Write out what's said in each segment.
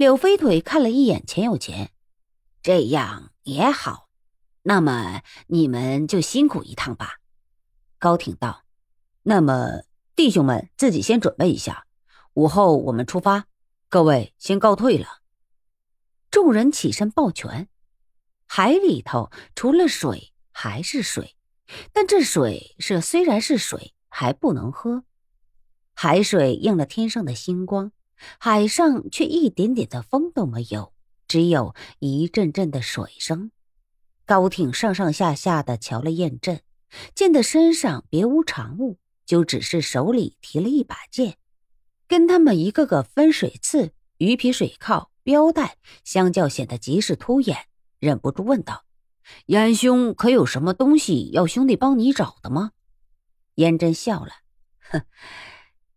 柳飞腿看了一眼钱有钱，这样也好。那么你们就辛苦一趟吧。高挺道：“那么弟兄们自己先准备一下，午后我们出发。各位先告退了。”众人起身抱拳。海里头除了水还是水，但这水是虽然是水，还不能喝。海水映了天上的星光，海上却一点点的风都没有，只有一阵阵的水声。高挺上上下下的瞧了验证，见他身上别无长物，就只是手里提了一把剑，跟他们一个个分水刺、鱼皮水铐、标带相较，显得极是突眼。忍不住问道：“燕兄，可有什么东西要兄弟帮你找的吗？”燕真笑了：“哼，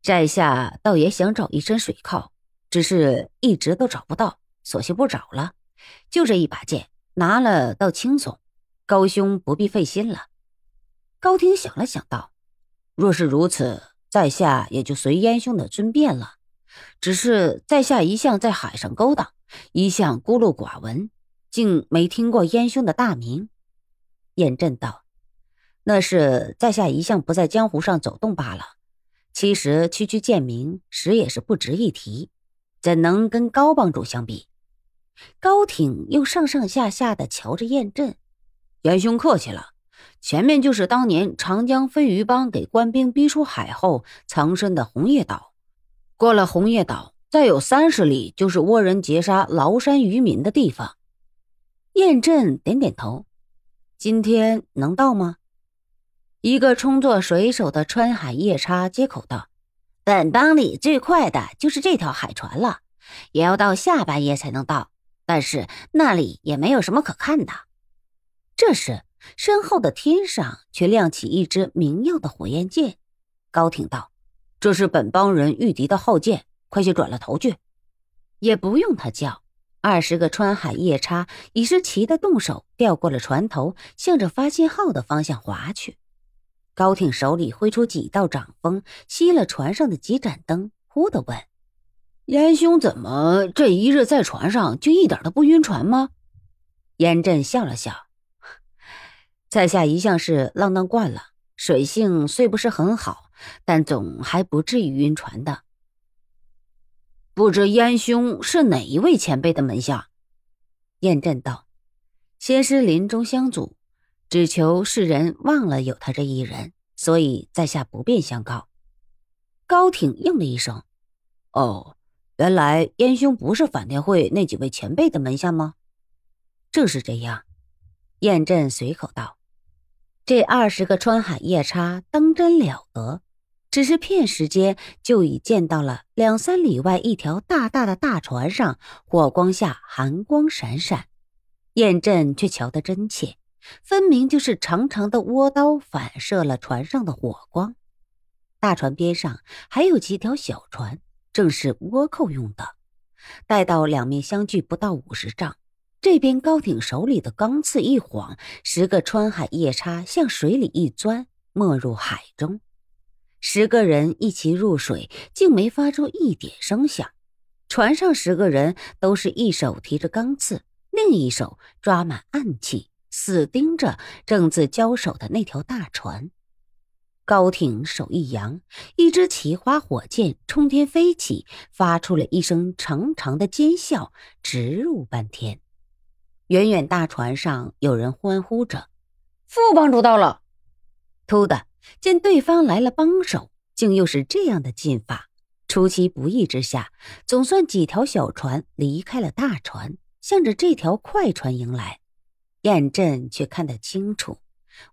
在下倒也想找一身水铐，只是一直都找不到，索性不找了。就这一把剑，拿了倒轻松，高兄不必费心了。”高廷想了想道：“若是如此，在下也就随燕兄的尊便了。只是在下一向在海上勾当，一向孤陋寡闻。”竟没听过燕兄的大名，燕震道：“那是在下一向不在江湖上走动罢了。其实区区贱名，实也是不值一提，怎能跟高帮主相比？”高挺又上上下下的瞧着燕震，燕兄客气了，前面就是当年长江飞鱼帮给官兵逼出海后藏身的红叶岛，过了红叶岛，再有三十里就是倭人劫杀崂山渔民的地方。燕震点点头，今天能到吗？一个充作水手的川海夜叉接口道：“本帮里最快的就是这条海船了，也要到下半夜才能到。但是那里也没有什么可看的。”这时，身后的天上却亮起一支明耀的火焰剑。高挺道：“这是本帮人御敌的号剑，快些转了头去。”也不用他叫。二十个川海夜叉已是齐的动手，调过了船头，向着发信号的方向划去。高挺手里挥出几道掌风，熄了船上的几盏灯，忽的问：“燕兄怎么这一日在船上就一点都不晕船吗？”燕震笑了笑：“在下一向是浪荡惯了，水性虽不是很好，但总还不至于晕船的。”不知燕兄是哪一位前辈的门下？燕震道：“先师临终相祖，只求世人忘了有他这一人，所以在下不便相告。”高挺应了一声：“哦，原来燕兄不是反天会那几位前辈的门下吗？”正是这样。燕震随口道：“这二十个川海夜叉当真了得。”只是片时间，就已见到了两三里外一条大大的大船上，火光下寒光闪闪。燕震却瞧得真切，分明就是长长的倭刀反射了船上的火光。大船边上还有几条小船，正是倭寇用的。待到两面相距不到五十丈，这边高挺手里的钢刺一晃，十个川海夜叉向水里一钻，没入海中。十个人一齐入水，竟没发出一点声响。船上十个人都是一手提着钢刺，另一手抓满暗器，死盯着正自交手的那条大船。高挺手一扬，一支奇花火箭冲天飞起，发出了一声长长的尖啸，直入半天。远远大船上有人欢呼着：“副帮主到了！”突的。见对方来了帮手，竟又是这样的进法，出其不意之下，总算几条小船离开了大船，向着这条快船迎来。燕震却看得清楚，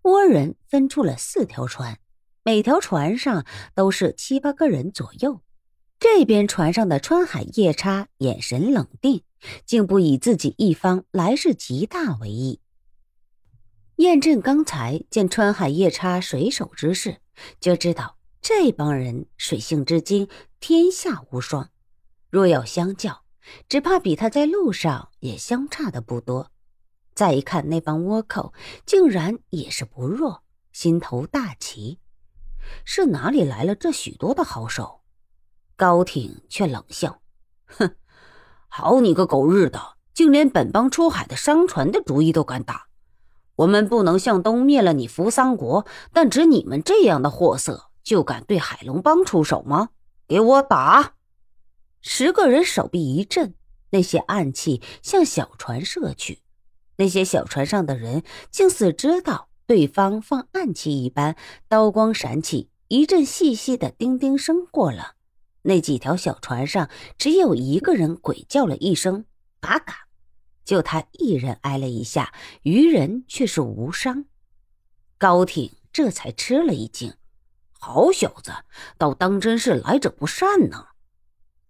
倭人分出了四条船，每条船上都是七八个人左右。这边船上的川海夜叉眼神冷定，竟不以自己一方来势极大为意。燕震刚才见川海夜叉水手之势，就知道这帮人水性之精，天下无双。若要相较，只怕比他在路上也相差的不多。再一看那帮倭寇，竟然也是不弱，心头大奇，是哪里来了这许多的好手？高挺却冷笑：“哼，好你个狗日的，竟连本帮出海的商船的主意都敢打！我们不能向东灭了你扶桑国，但只你们这样的货色，就敢对海龙帮出手吗？给我打！十个人手臂一震，那些暗器向小船射去。那些小船上的人竟似知道对方放暗器一般，刀光闪起，一阵细细的叮叮声过了。那几条小船上只有一个人鬼叫了一声“嘎嘎”，就他一人挨了一下，余人却是无伤。高挺这才吃了一惊：“好小子，倒当真是来者不善呢！”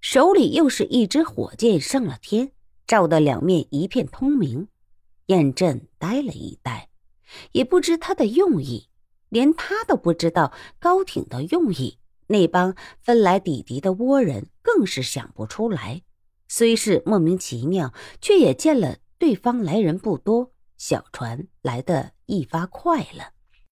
手里又是一支火箭上了天，照得两面一片通明。燕镇呆了一呆，也不知他的用意，连他都不知道高挺的用意。那帮分来抵敌的倭人更是想不出来，虽是莫名其妙，却也见了对方来人不多，小船来的一发快了。